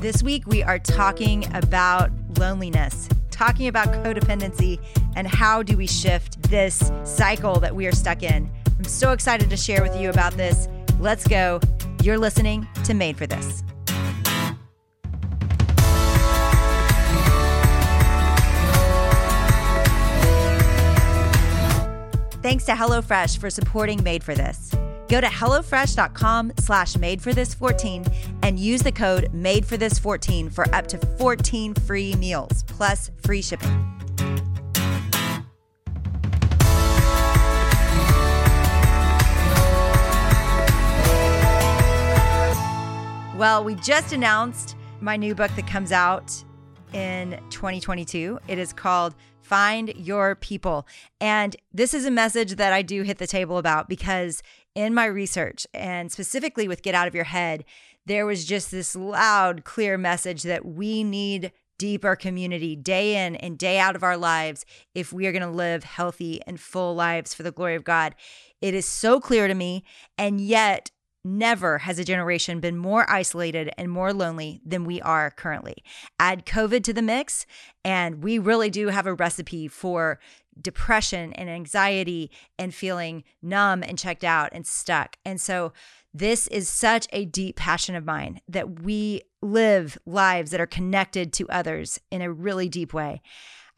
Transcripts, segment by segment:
This week, we are talking about loneliness, talking about codependency, and how do we shift this cycle that we are stuck in. I'm so excited to share with you about this. Let's go. You're listening to Made for This. Thanks to HelloFresh for supporting Made for This. Go to HelloFresh.com slash made for this 14 and use the code made for this 14 for up to 14 free meals plus free shipping. Well, we just announced my new book that comes out in 2022. It is called Find Your People. And this is a message that I do hit the table about because in my research and specifically with Get Out of Your Head, there was just this loud, clear message that we need deeper community day in and day out of our lives if we are going to live healthy and full lives for the glory of God. It is so clear to me. And yet, Never has a generation been more isolated and more lonely than we are currently. Add COVID to the mix, and we really do have a recipe for depression and anxiety and feeling numb and checked out and stuck. And so, this is such a deep passion of mine that we live lives that are connected to others in a really deep way.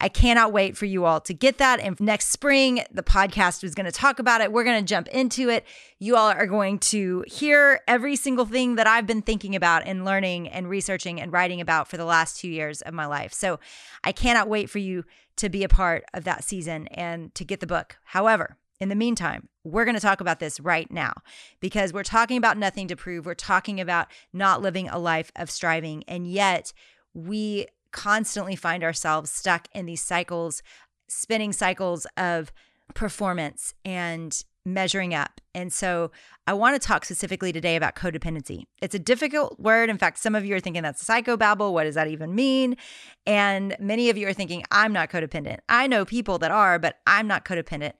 I cannot wait for you all to get that. And next spring, the podcast is going to talk about it. We're going to jump into it. You all are going to hear every single thing that I've been thinking about and learning and researching and writing about for the last two years of my life. So I cannot wait for you to be a part of that season and to get the book. However, in the meantime, we're going to talk about this right now because we're talking about nothing to prove. We're talking about not living a life of striving. And yet, we constantly find ourselves stuck in these cycles, spinning cycles of performance and measuring up. And so I want to talk specifically today about codependency. It's a difficult word. In fact, some of you are thinking that's psychobabble. What does that even mean? And many of you are thinking, I'm not codependent. I know people that are, but I'm not codependent.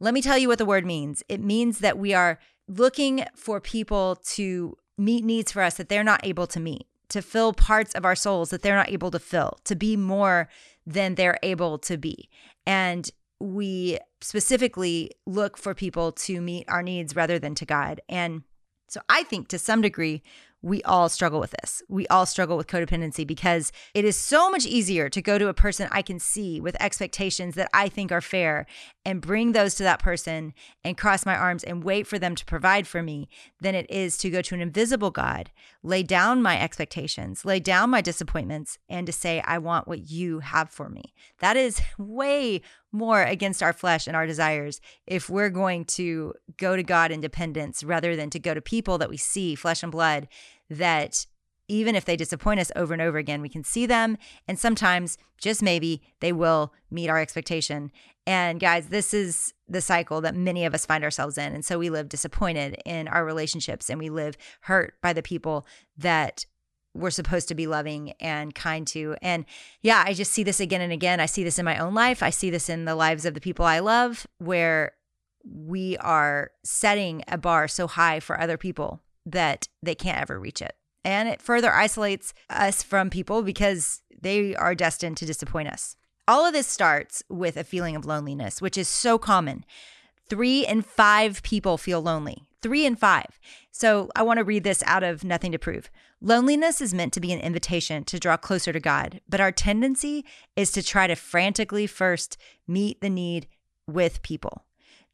Let me tell you what the word means it means that we are looking for people to meet needs for us that they're not able to meet to fill parts of our souls that they're not able to fill, to be more than they're able to be. And we specifically look for people to meet our needs rather than to God. And so I think to some degree, we all struggle with this. We all struggle with codependency because it is so much easier to go to a person I can see with expectations that I think are fair and bring those to that person and cross my arms and wait for them to provide for me than it is to go to an invisible God, lay down my expectations, lay down my disappointments, and to say, I want what you have for me. That is way more against our flesh and our desires if we're going to go to God in dependence rather than to go to people that we see, flesh and blood, that even if they disappoint us over and over again, we can see them. And sometimes, just maybe, they will meet our expectation. And guys, this is the cycle that many of us find ourselves in. And so we live disappointed in our relationships and we live hurt by the people that we're supposed to be loving and kind to. And yeah, I just see this again and again. I see this in my own life. I see this in the lives of the people I love where we are setting a bar so high for other people that they can't ever reach it. And it further isolates us from people because they are destined to disappoint us. All of this starts with a feeling of loneliness, which is so common. Three in five people feel lonely. Three in five. So I want to read this out of Nothing to Prove. Loneliness is meant to be an invitation to draw closer to God, but our tendency is to try to frantically first meet the need with people,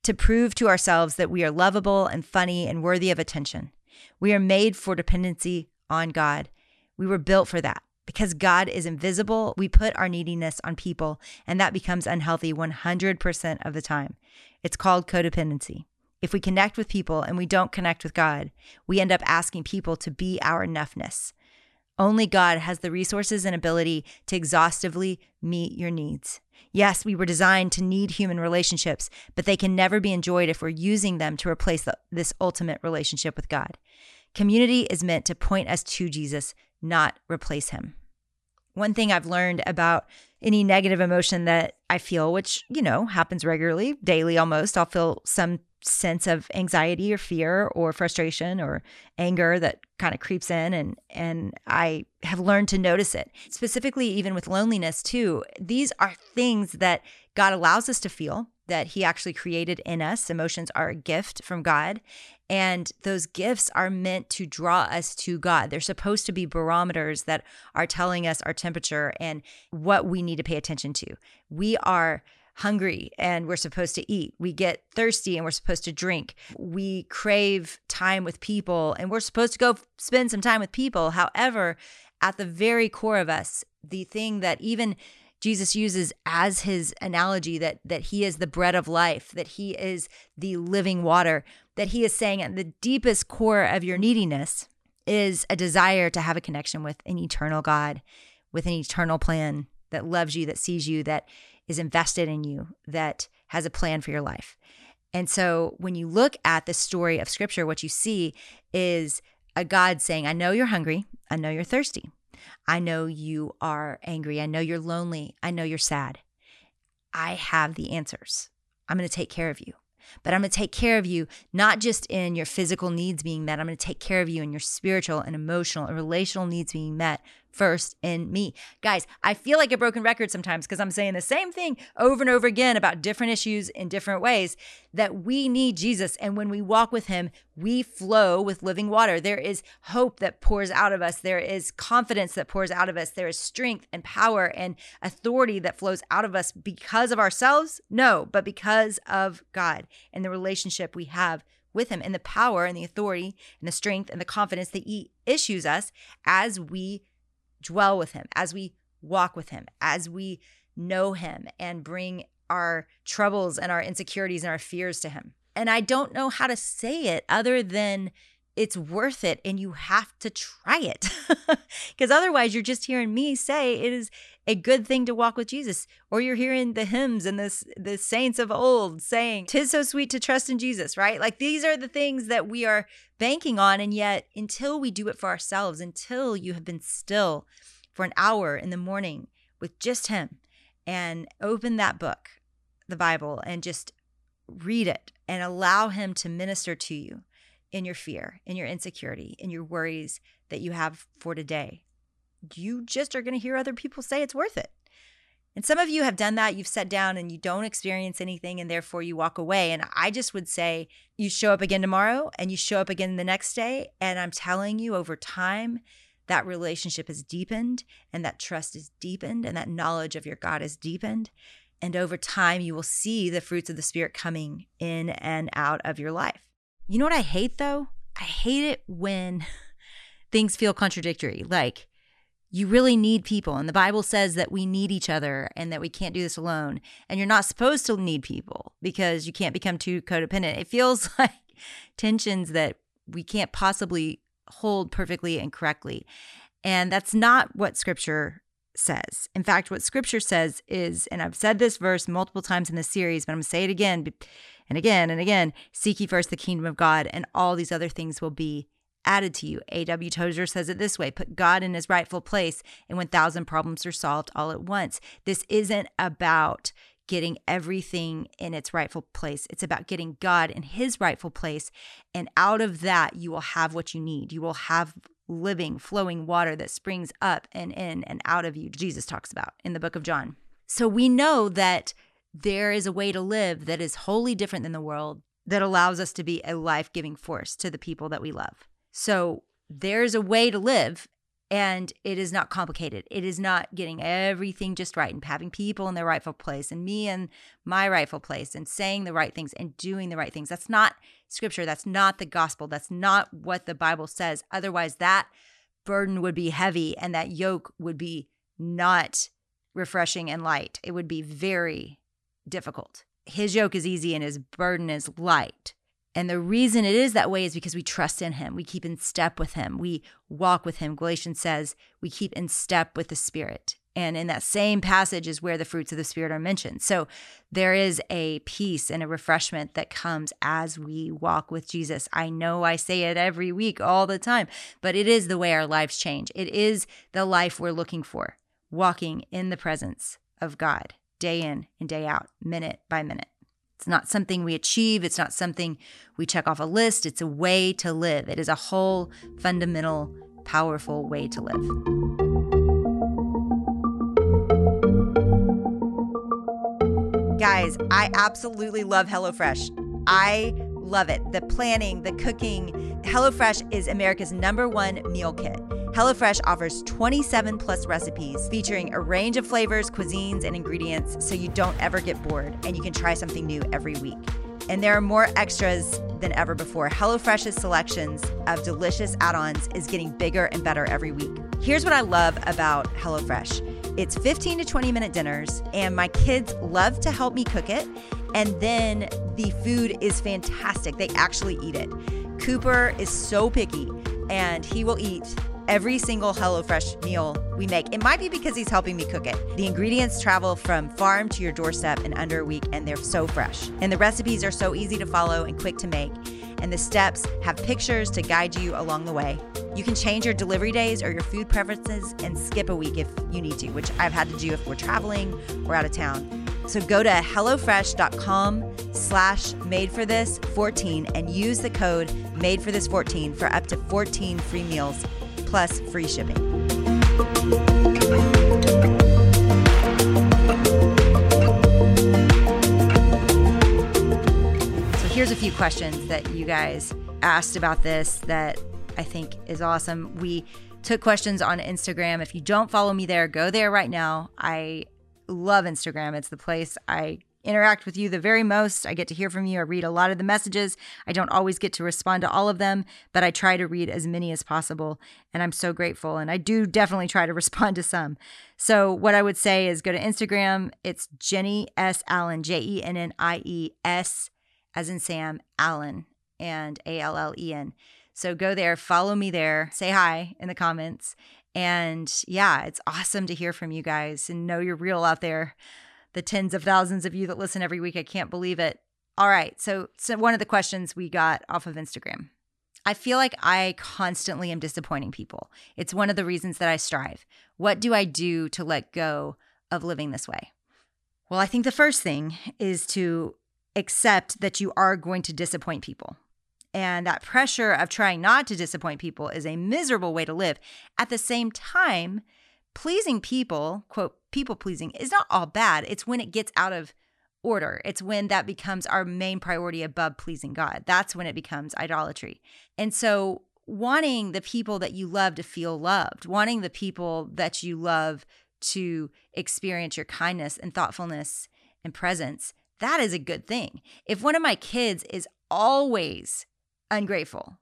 to prove to ourselves that we are lovable and funny and worthy of attention. We are made for dependency on God. We were built for that. Because God is invisible, we put our neediness on people, and that becomes unhealthy 100% of the time. It's called codependency. If we connect with people and we don't connect with God, we end up asking people to be our enoughness. Only God has the resources and ability to exhaustively meet your needs. Yes, we were designed to need human relationships, but they can never be enjoyed if we're using them to replace the, this ultimate relationship with God. Community is meant to point us to Jesus, not replace him. One thing I've learned about any negative emotion that I feel, which, you know, happens regularly, daily almost, I'll feel some sense of anxiety or fear or frustration or anger that kind of creeps in and and I have learned to notice it. Specifically even with loneliness too. These are things that God allows us to feel that he actually created in us. Emotions are a gift from God and those gifts are meant to draw us to God. They're supposed to be barometers that are telling us our temperature and what we need to pay attention to. We are hungry and we're supposed to eat. We get thirsty and we're supposed to drink. We crave time with people and we're supposed to go spend some time with people. However, at the very core of us, the thing that even Jesus uses as his analogy that that he is the bread of life, that he is the living water, that he is saying at the deepest core of your neediness is a desire to have a connection with an eternal God, with an eternal plan that loves you, that sees you, that is invested in you, that has a plan for your life. And so when you look at the story of scripture, what you see is a God saying, I know you're hungry. I know you're thirsty. I know you are angry. I know you're lonely. I know you're sad. I have the answers. I'm going to take care of you. But I'm going to take care of you not just in your physical needs being met, I'm going to take care of you in your spiritual and emotional and relational needs being met first in me. Guys, I feel like a broken record sometimes because I'm saying the same thing over and over again about different issues in different ways that we need Jesus. And when we walk with him, we flow with living water. There is hope that pours out of us, there is confidence that pours out of us, there is strength and power and authority that flows out of us because of ourselves. No, but because of God and the relationship we have with him and the power and the authority and the strength and the confidence that he issues us as we dwell with him, as we walk with him, as we know him and bring our troubles and our insecurities and our fears to him. And I don't know how to say it other than it's worth it and you have to try it. Because otherwise, you're just hearing me say it is a good thing to walk with Jesus, or you're hearing the hymns and the, the saints of old saying, Tis so sweet to trust in Jesus, right? Like these are the things that we are banking on. And yet, until we do it for ourselves, until you have been still for an hour in the morning with just Him and open that book, the Bible, and just read it and allow Him to minister to you in your fear, in your insecurity, in your worries that you have for today, you just are going to hear other people say it's worth it. And some of you have done that. You've sat down and you don't experience anything, and therefore you walk away. And I just would say you show up again tomorrow and you show up again the next day. And I'm telling you, over time, that relationship is deepened and that trust is deepened and that knowledge of your God is deepened. And over time, you will see the fruits of the Spirit coming in and out of your life. You know what I hate though? I hate it when things feel contradictory. Like you really need people. And the Bible says that we need each other and that we can't do this alone. And you're not supposed to need people because you can't become too codependent. It feels like tensions that we can't possibly hold perfectly and correctly. And that's not what scripture says. In fact, what scripture says is, and I've said this verse multiple times in this series, but I'm going to say it again and again and again seek ye first the kingdom of God, and all these other things will be added to you. A.W. Tozer says it this way put God in his rightful place, and 1,000 problems are solved all at once. This isn't about getting everything in its rightful place. It's about getting God in his rightful place. And out of that, you will have what you need. You will have living, flowing water that springs up and in and out of you, Jesus talks about in the book of John. So we know that there is a way to live that is wholly different than the world that allows us to be a life giving force to the people that we love. So there's a way to live and it is not complicated. It is not getting everything just right and having people in their rightful place and me in my rightful place and saying the right things and doing the right things. That's not scripture. That's not the gospel. That's not what the Bible says. Otherwise, that burden would be heavy and that yoke would be not refreshing and light. It would be very difficult. His yoke is easy and his burden is light. And the reason it is that way is because we trust in him. We keep in step with him. We walk with him. Galatians says we keep in step with the Spirit. And in that same passage is where the fruits of the Spirit are mentioned. So there is a peace and a refreshment that comes as we walk with Jesus. I know I say it every week, all the time, but it is the way our lives change. It is the life we're looking for, walking in the presence of God day in and day out, minute by minute. It's not something we achieve, it's not something we check off a list. It's a way to live. It is a whole fundamental, powerful way to live. Guys, I absolutely love HelloFresh. I love it. The planning, the cooking. HelloFresh is America's number one meal kit. HelloFresh offers 27 plus recipes featuring a range of flavors, cuisines, and ingredients so you don't ever get bored and you can try something new every week. And there are more extras than ever before. HelloFresh's selections of delicious add ons is getting bigger and better every week. Here's what I love about HelloFresh it's 15 to 20 minute dinners, and my kids love to help me cook it. And then the food is fantastic. They actually eat it. Cooper is so picky, and he will eat every single HelloFresh meal we make. It might be because he's helping me cook it. The ingredients travel from farm to your doorstep in under a week and they're so fresh. And the recipes are so easy to follow and quick to make. And the steps have pictures to guide you along the way. You can change your delivery days or your food preferences and skip a week if you need to, which I've had to do if we're traveling or out of town. So go to HelloFresh.com slash made for this 14 and use the code made for this 14 for up to 14 free meals plus free shipping. So here's a few questions that you guys asked about this that I think is awesome. We took questions on Instagram. If you don't follow me there, go there right now. I love Instagram. It's the place I interact with you the very most. I get to hear from you. I read a lot of the messages. I don't always get to respond to all of them, but I try to read as many as possible. And I'm so grateful. And I do definitely try to respond to some. So, what I would say is go to Instagram. It's Jennie S. Allen, J E N N I E S, as in Sam, Allen, and A L L E N. So, go there, follow me there, say hi in the comments. And yeah, it's awesome to hear from you guys and know you're real out there the tens of thousands of you that listen every week. I can't believe it. All right. So, so one of the questions we got off of Instagram. I feel like I constantly am disappointing people. It's one of the reasons that I strive. What do I do to let go of living this way? Well, I think the first thing is to accept that you are going to disappoint people. And that pressure of trying not to disappoint people is a miserable way to live. At the same time, pleasing people, quote, people pleasing, is not all bad. It's when it gets out of order. It's when that becomes our main priority above pleasing God. That's when it becomes idolatry. And so, wanting the people that you love to feel loved, wanting the people that you love to experience your kindness and thoughtfulness and presence, that is a good thing. If one of my kids is always ungrateful,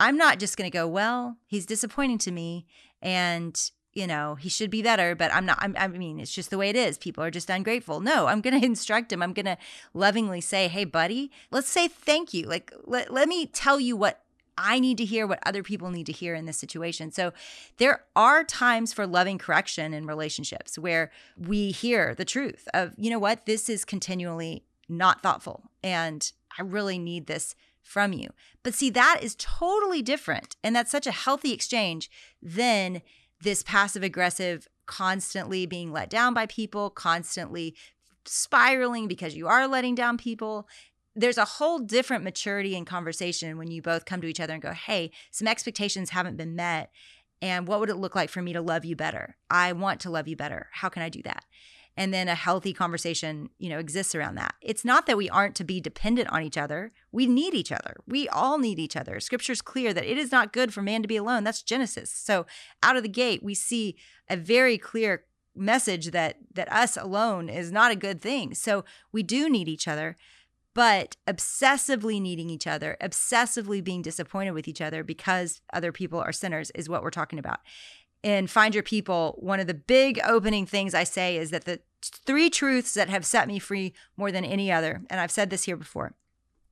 I'm not just going to go, well, he's disappointing to me and you know, he should be better, but I'm not. I'm, i mean, it's just the way it is. People are just ungrateful. No, I'm to instruct him. I'm to lovingly say, hey, buddy, let's say thank you. Like, let, let me tell you what I need to hear, what other people need to hear in this situation. So there are times for loving correction in relationships where we hear the truth of, you know what, this is continually not thoughtful. And I really need this from you. But see, that is totally different. And that's such a healthy exchange than this passive aggressive, constantly being let down by people, constantly spiraling because you are letting down people. There's a whole different maturity in conversation when you both come to each other and go, hey, some expectations haven't been met. And what would it look like for me to love you better? I want to love you better. How can I do that? And then a healthy conversation you know exists around that. It's not that we aren't to be dependent on each other. We need each other. We all need each other. Scripture's clear that it is not good for man to be alone. That's genesis. So out of the gate we see a very clear message that that us alone is not a good thing. So we do need each other but obsessively needing each other, obsessively being disappointed with each other because other people are sinners is what we're talking about in Find Your People, one of the big opening things I say is that the three truths that have set me free more than any other, and I've said this here before,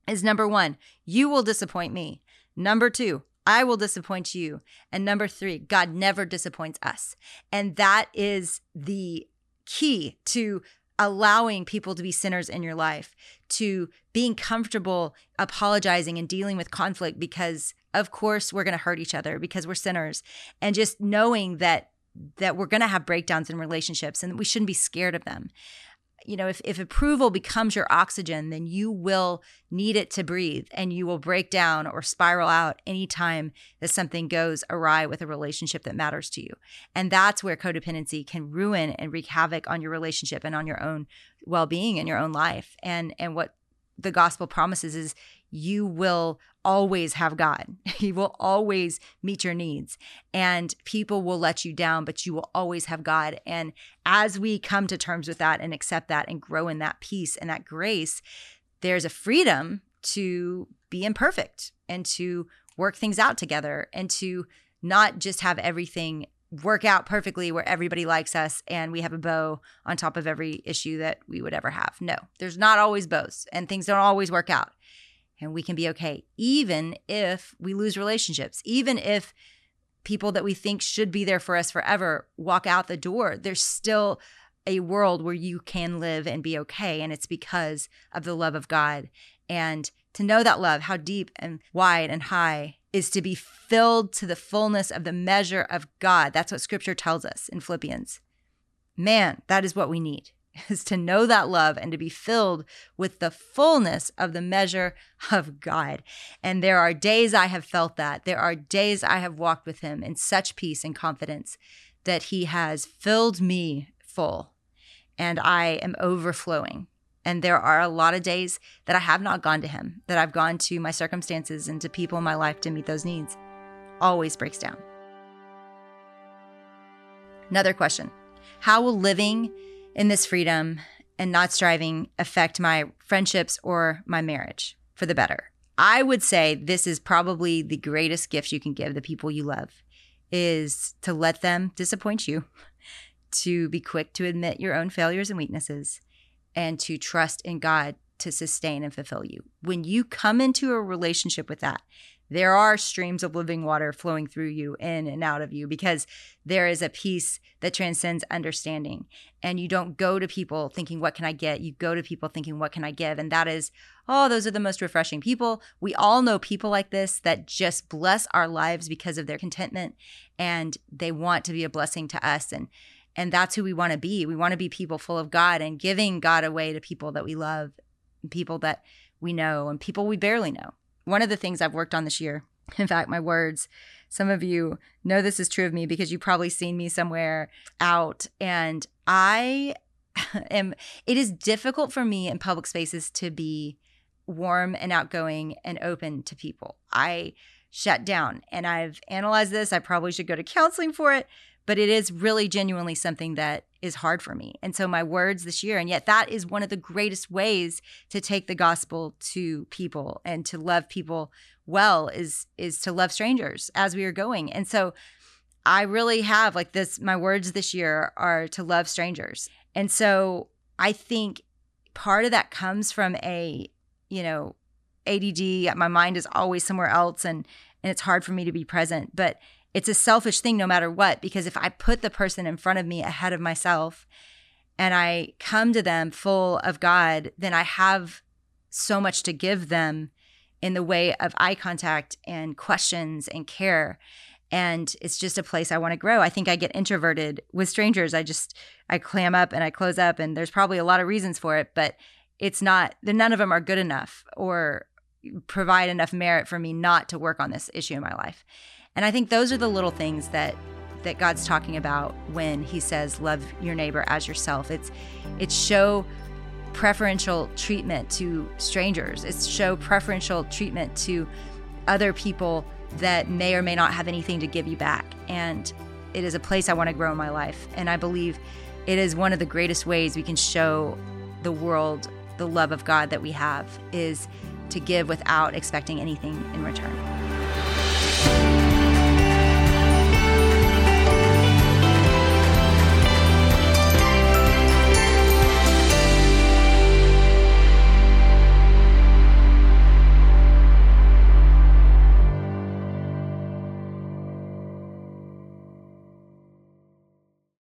is number one, you will disappoint me. Number two, I will disappoint you. And number three, God never disappoints us. And that is the key to allowing people to be sinners in your life, to being comfortable apologizing and dealing with conflict because of course we're going to hurt each other because we're sinners and just knowing that that we're going to have breakdowns in relationships and we shouldn't be scared of them you know, if, if approval becomes your oxygen, then you will need it to breathe and you will break down or spiral out anytime that something goes awry with a relationship that matters to you. And that's where codependency can ruin and wreak havoc on your relationship and on your own well-being and your own life. And and what the gospel promises is you will always have God. He will always meet your needs. And people will let you down, but you will always have God. And as we come to terms with that and accept that and grow in that peace and that grace, there's a freedom to be imperfect and to work things out together and to not just have everything work out perfectly where everybody likes us and we have a bow on top of every issue that we would ever have. No, there's not always bows and things don't always work out. And we can be okay, even if we lose relationships, even if people that we think should be there for us forever walk out the door. There's still a world where you can live and be okay. And it's because of the love of God. And to know that love, how deep and wide and high is to be filled to the fullness of the measure of God. That's what scripture tells us in Philippians. Man, that is what we need is to know that love and to be filled with the fullness of the measure of God. And there are days I have felt that. There are days I have walked with him in such peace and confidence that he has filled me full and I am overflowing. And there are a lot of days that I have not gone to him, that I've gone to my circumstances and to people in my life to meet those needs. Always breaks down. Another question How will living in this freedom and not striving affect my friendships or my marriage for the better? I would say this is probably the greatest gift you can give the people you love is to let them disappoint you, to be quick to admit your own failures and weaknesses, and to trust in God to sustain and fulfill you. When you come into a relationship with that, there are streams of living water flowing through you, in and out of you, because there is a peace that transcends understanding. And you don't go to people thinking, What can I get? You go to people thinking, What can I give? And that is, oh, those are the most refreshing people. We all know people like this that just bless our lives because of their contentment and they want to be a blessing to us. And and that's who we want to be. We want to be people full of God and giving God away to people that we love, people that we know, and people we barely know. One of the things I've worked on this year, in fact, my words, some of you know this is true of me because you've probably seen me somewhere out. And I am, it is difficult for me in public spaces to be warm and outgoing and open to people. I shut down and I've analyzed this. I probably should go to counseling for it but it is really genuinely something that is hard for me. And so my words this year, and yet that is one of the greatest ways to take the gospel to people and to love people well is is to love strangers as we are going. And so I really have like this my words this year are to love strangers. And so I think part of that comes from a, you know, ADD, my mind is always somewhere else and and it's hard for me to be present, but it's a selfish thing no matter what because if i put the person in front of me ahead of myself and i come to them full of god then i have so much to give them in the way of eye contact and questions and care. And it's just a place i want to grow. I think i get introverted with strangers. I just i clam up and i close up and there's probably a lot of reasons for it but it's not none of them are good enough or provide enough merit for me not to work on this issue in my life and I think those are the little things that that God's talking about when he says love your neighbor as yourself. It's it's show preferential treatment to strangers. It's show preferential treatment to other people that may or may not have anything to give you back. And it is a place I want to grow in my life. And I believe it is one of the greatest ways we can show the world the love of God that we have is to give without expecting anything in return.